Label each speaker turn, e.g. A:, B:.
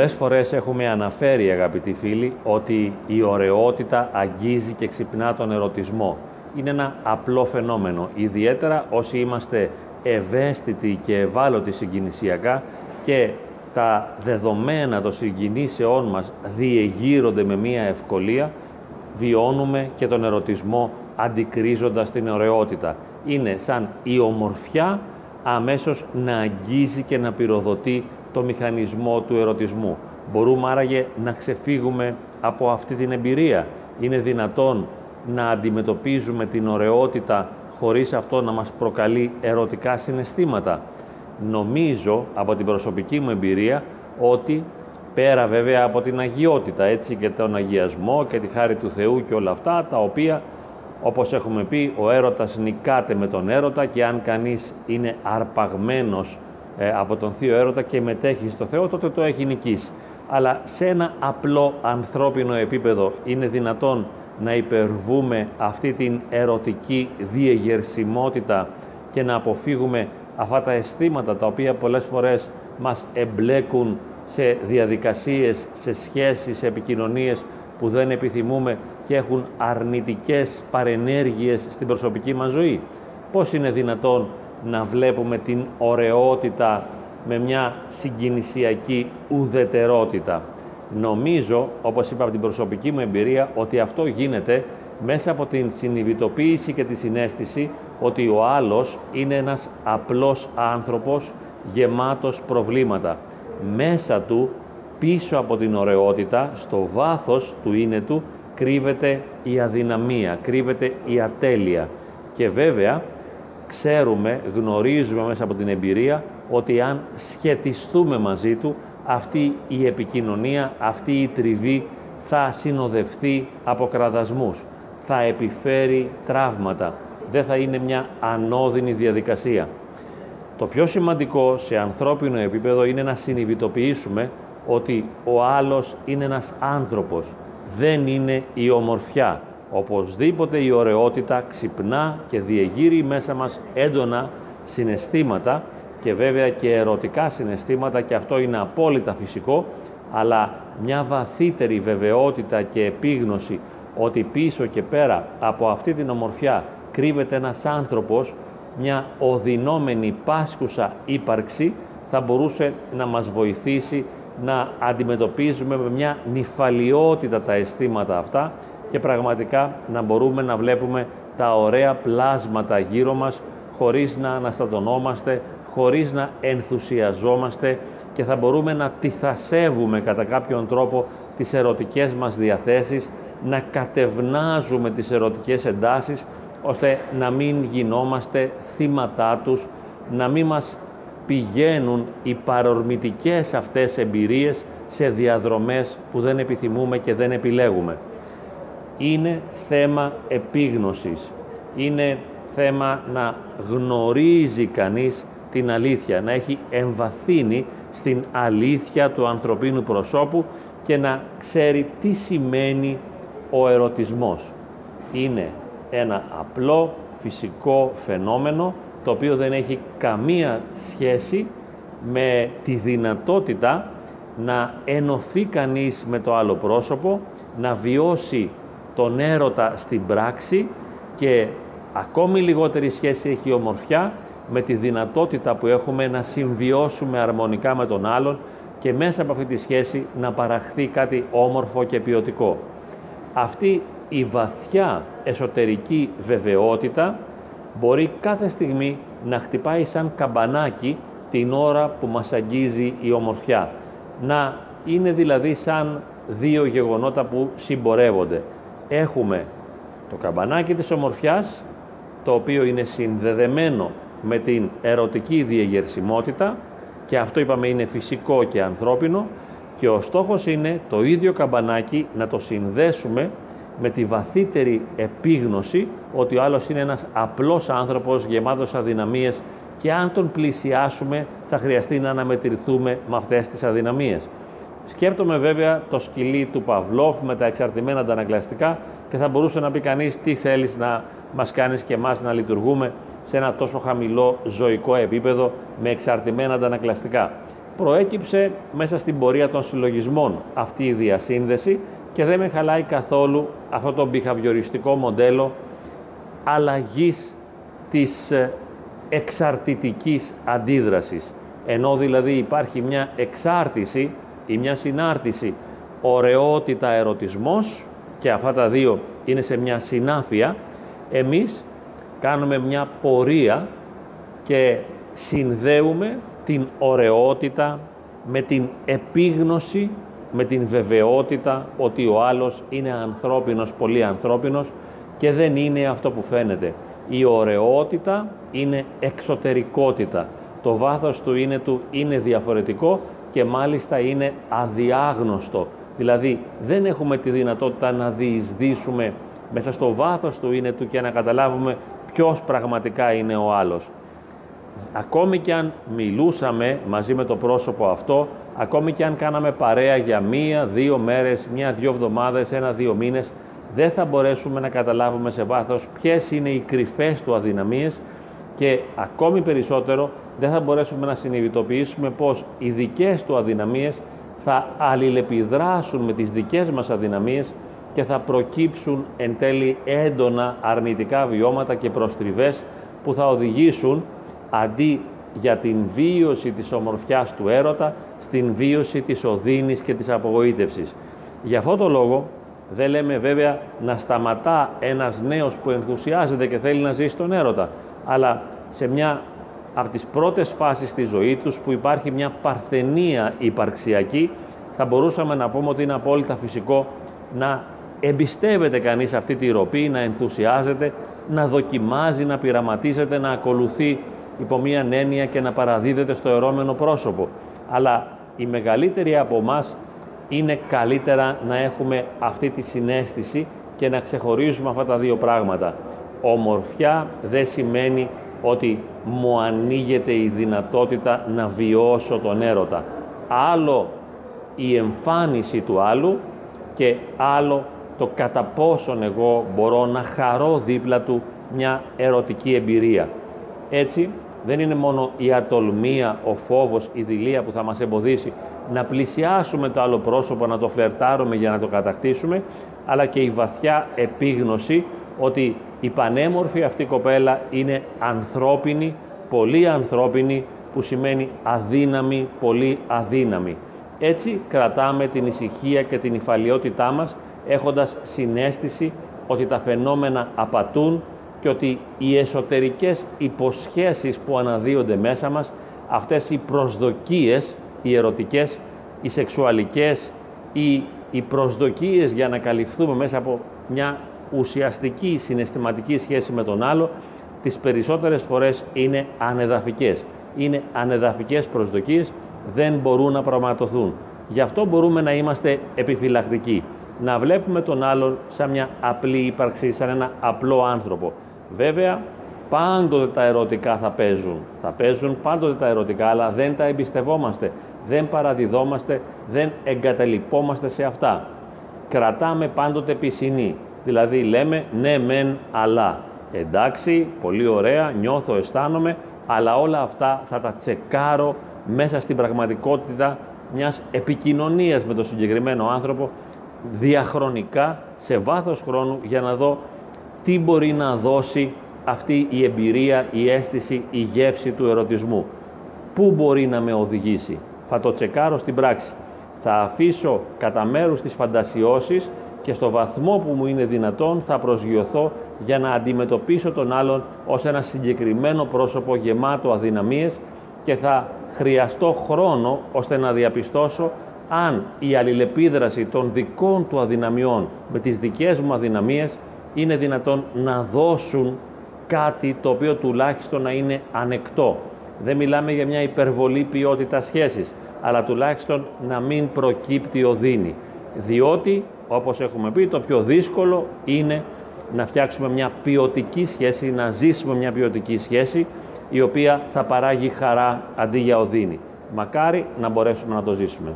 A: Πολλές φορές έχουμε αναφέρει, αγαπητοί φίλοι, ότι η ωραιότητα αγγίζει και ξυπνά τον ερωτισμό. Είναι ένα απλό φαινόμενο, ιδιαίτερα όσοι είμαστε ευαίσθητοι και ευάλωτοι συγκινησιακά και τα δεδομένα των συγκινήσεών μας διεγείρονται με μία ευκολία, βιώνουμε και τον ερωτισμό αντικρίζοντας την ωραιότητα. Είναι σαν η ομορφιά αμέσως να αγγίζει και να πυροδοτεί το μηχανισμό του ερωτισμού. Μπορούμε άραγε να ξεφύγουμε από αυτή την εμπειρία. Είναι δυνατόν να αντιμετωπίζουμε την ωραιότητα χωρίς αυτό να μας προκαλεί ερωτικά συναισθήματα. Νομίζω από την προσωπική μου εμπειρία ότι πέρα βέβαια από την αγιότητα έτσι και τον αγιασμό και τη χάρη του Θεού και όλα αυτά τα οποία όπως έχουμε πει ο έρωτας νικάται με τον έρωτα και αν κανείς είναι αρπαγμένος ε, από τον Θείο Έρωτα και μετέχει στο Θεό, τότε το έχει νικήσει. Αλλά σε ένα απλό ανθρώπινο επίπεδο είναι δυνατόν να υπερβούμε αυτή την ερωτική διεγερσιμότητα και να αποφύγουμε αυτά τα αισθήματα τα οποία πολλές φορές μας εμπλέκουν σε διαδικασίες, σε σχέσεις, σε επικοινωνίες που δεν επιθυμούμε και έχουν αρνητικές παρενέργειες στην προσωπική μας ζωή. Πώς είναι δυνατόν να βλέπουμε την ωραιότητα με μια συγκινησιακή ουδετερότητα. Νομίζω, όπως είπα από την προσωπική μου εμπειρία, ότι αυτό γίνεται μέσα από την συνειδητοποίηση και τη συνέστηση ότι ο άλλος είναι ένας απλός άνθρωπος γεμάτος προβλήματα. Μέσα του, πίσω από την ωραιότητα, στο βάθος του είναι του, κρύβεται η αδυναμία, κρύβεται η ατέλεια. Και βέβαια, ξέρουμε, γνωρίζουμε μέσα από την εμπειρία ότι αν σχετιστούμε μαζί του, αυτή η επικοινωνία, αυτή η τριβή θα συνοδευτεί από κραδασμούς, θα επιφέρει τραύματα, δεν θα είναι μια ανώδυνη διαδικασία. Το πιο σημαντικό σε ανθρώπινο επίπεδο είναι να συνειδητοποιήσουμε ότι ο άλλος είναι ένας άνθρωπος, δεν είναι η ομορφιά. Οπωσδήποτε η ωραιότητα ξυπνά και διεγείρει μέσα μας έντονα συναισθήματα και βέβαια και ερωτικά συναισθήματα και αυτό είναι απόλυτα φυσικό, αλλά μια βαθύτερη βεβαιότητα και επίγνωση ότι πίσω και πέρα από αυτή την ομορφιά κρύβεται ένας άνθρωπος, μια οδυνόμενη πάσκουσα ύπαρξη, θα μπορούσε να μας βοηθήσει να αντιμετωπίζουμε με μια νυφαλιότητα τα αισθήματα αυτά και πραγματικά να μπορούμε να βλέπουμε τα ωραία πλάσματα γύρω μας χωρίς να αναστατωνόμαστε, χωρίς να ενθουσιαζόμαστε και θα μπορούμε να τυθασεύουμε κατά κάποιον τρόπο τις ερωτικές μας διαθέσεις, να κατευνάζουμε τις ερωτικές εντάσεις, ώστε να μην γινόμαστε θύματά τους, να μην μας πηγαίνουν οι παρορμητικές αυτές εμπειρίες σε διαδρομές που δεν επιθυμούμε και δεν επιλέγουμε. Είναι θέμα επίγνωσης. Είναι θέμα να γνωρίζει κανείς την αλήθεια, να έχει εμβαθύνει στην αλήθεια του ανθρωπίνου προσώπου και να ξέρει τι σημαίνει ο ερωτισμός. Είναι ένα απλό φυσικό φαινόμενο το οποίο δεν έχει καμία σχέση με τη δυνατότητα να ενωθεί κανείς με το άλλο πρόσωπο, να βιώσει τον έρωτα στην πράξη και ακόμη λιγότερη σχέση έχει η ομορφιά με τη δυνατότητα που έχουμε να συμβιώσουμε αρμονικά με τον άλλον και μέσα από αυτή τη σχέση να παραχθεί κάτι όμορφο και ποιοτικό. Αυτή η βαθιά εσωτερική βεβαιότητα μπορεί κάθε στιγμή να χτυπάει σαν καμπανάκι την ώρα που μας αγγίζει η ομορφιά. Να είναι δηλαδή σαν δύο γεγονότα που συμπορεύονται. Έχουμε το καμπανάκι της ομορφιάς, το οποίο είναι συνδεδεμένο με την ερωτική διεγερσιμότητα και αυτό είπαμε είναι φυσικό και ανθρώπινο και ο στόχος είναι το ίδιο καμπανάκι να το συνδέσουμε με τη βαθύτερη επίγνωση ότι ο άλλος είναι ένας απλός άνθρωπος γεμάτος αδυναμίες και αν τον πλησιάσουμε θα χρειαστεί να αναμετρηθούμε με αυτές τις αδυναμίες. Σκέπτομαι βέβαια το σκυλί του Παυλόφ με τα εξαρτημένα αντανακλαστικά και θα μπορούσε να πει κανείς τι θέλεις να μας κάνεις και εμάς να λειτουργούμε σε ένα τόσο χαμηλό ζωικό επίπεδο με εξαρτημένα αντανακλαστικά. προέκυψε μέσα στην πορεία των συλλογισμών αυτή η διασύνδεση και δεν με χαλάει καθόλου αυτό το μπιχαβιοριστικό μοντέλο αλλαγής της ε, εξαρτητικής αντίδρασης. Ενώ δηλαδή υπάρχει μια εξάρτηση ή μια συνάρτηση ωραιότητα ερωτισμός και αυτά τα δύο είναι σε μια συνάφεια, εμείς κάνουμε μια πορεία και συνδέουμε την ωραιότητα με την επίγνωση, με την βεβαιότητα ότι ο άλλος είναι ανθρώπινος, πολύ ανθρώπινος και δεν είναι αυτό που φαίνεται. Η ωραιότητα είναι εξωτερικότητα. Το βάθος του είναι του είναι διαφορετικό και μάλιστα είναι αδιάγνωστο. Δηλαδή δεν έχουμε τη δυνατότητα να διεισδύσουμε μέσα στο βάθος του είναι του και να καταλάβουμε ποιος πραγματικά είναι ο άλλος. Ακόμη και αν μιλούσαμε μαζί με το πρόσωπο αυτό, ακόμη και αν κάναμε παρέα για μία, δύο μέρες, μία, δύο εβδομάδες, ένα-δύο μήνες, δεν θα μπορέσουμε να καταλάβουμε σε βάθος ποιες είναι οι κρυφές του αδυναμίες και ακόμη περισσότερο δεν θα μπορέσουμε να συνειδητοποιήσουμε πως οι δικές του αδυναμίες θα αλληλεπιδράσουν με τις δικές μας αδυναμίες και θα προκύψουν εν τέλει έντονα αρνητικά βιώματα και προστριβές που θα οδηγήσουν αντί για την βίωση της ομορφιάς του έρωτα στην βίωση της οδύνης και της απογοήτευσης. Για αυτό το λόγο δεν λέμε βέβαια να σταματά ένας νέος που ενθουσιάζεται και θέλει να ζήσει τον έρωτα, αλλά σε μια από τις πρώτες φάσεις της ζωής τους που υπάρχει μια παρθενία υπαρξιακή, θα μπορούσαμε να πούμε ότι είναι απόλυτα φυσικό να εμπιστεύεται κανείς αυτή τη ροπή, να ενθουσιάζεται, να δοκιμάζει, να πειραματίζεται, να ακολουθεί υπό μία έννοια και να παραδίδεται στο ερώμενο πρόσωπο. Αλλά οι μεγαλύτεροι από εμάς είναι καλύτερα να έχουμε αυτή τη συνέστηση και να ξεχωρίζουμε αυτά τα δύο πράγματα. Ομορφιά δεν σημαίνει ότι μου ανοίγεται η δυνατότητα να βιώσω τον έρωτα. Άλλο η εμφάνιση του άλλου και άλλο το κατά πόσον εγώ μπορώ να χαρώ δίπλα του μια ερωτική εμπειρία. Έτσι, δεν είναι μόνο η ατολμία, ο φόβος, η δηλία που θα μας εμποδίσει να πλησιάσουμε το άλλο πρόσωπο, να το φλερτάρουμε για να το κατακτήσουμε, αλλά και η βαθιά επίγνωση ότι η πανέμορφη αυτή κοπέλα είναι ανθρώπινη, πολύ ανθρώπινη, που σημαίνει αδύναμη, πολύ αδύναμη. Έτσι κρατάμε την ησυχία και την υφαλιότητά μας, έχοντας συνέστηση ότι τα φαινόμενα απατούν και ότι οι εσωτερικές υποσχέσεις που αναδύονται μέσα μας, αυτές οι προσδοκίες, οι ερωτικές, οι σεξουαλικές ή οι προσδοκίες για να καλυφθούμε μέσα από μια ουσιαστική συναισθηματική σχέση με τον άλλο, τις περισσότερες φορές είναι ανεδαφικές. Είναι ανεδαφικές προσδοκίες, δεν μπορούν να πραγματοθούν. Γι' αυτό μπορούμε να είμαστε επιφυλακτικοί. Να βλέπουμε τον άλλον σαν μια απλή ύπαρξη, σαν ένα απλό άνθρωπο. Βέβαια, πάντοτε τα ερωτικά θα παίζουν. Θα παίζουν πάντοτε τα ερωτικά, αλλά δεν τα εμπιστευόμαστε. Δεν παραδιδόμαστε, δεν εγκαταλειπόμαστε σε αυτά. Κρατάμε πάντοτε πισινή. Δηλαδή λέμε ναι μεν αλλά. Εντάξει, πολύ ωραία, νιώθω, αισθάνομαι, αλλά όλα αυτά θα τα τσεκάρω μέσα στην πραγματικότητα μιας επικοινωνίας με τον συγκεκριμένο άνθρωπο διαχρονικά, σε βάθος χρόνου, για να δω τι μπορεί να δώσει αυτή η εμπειρία, η αίσθηση, η γεύση του ερωτισμού. Πού μπορεί να με οδηγήσει; Θα το τσεκάρω στην πράξη. Θα αφήσω κατά μέρους τις φαντασιώσεις και στο βαθμό που μου είναι δυνατόν θα προσγειωθώ για να αντιμετωπίσω τον άλλον ως ένα συγκεκριμένο πρόσωπο γεμάτο αδυναμίες και θα χρειαστώ χρόνο ώστε να διαπιστώσω αν η αλληλεπίδραση των δικών του αδυναμιών με τις δικές μου αδυναμίες είναι δυνατόν να δώσουν κάτι το οποίο τουλάχιστον να είναι ανεκτό. Δεν μιλάμε για μια υπερβολή ποιότητας σχέσης, αλλά τουλάχιστον να μην προκύπτει οδύνη. Διότι, όπως έχουμε πει, το πιο δύσκολο είναι να φτιάξουμε μια ποιοτική σχέση, να ζήσουμε μια ποιοτική σχέση, η οποία θα παράγει χαρά αντί για οδύνη. Μακάρι να μπορέσουμε να το ζήσουμε.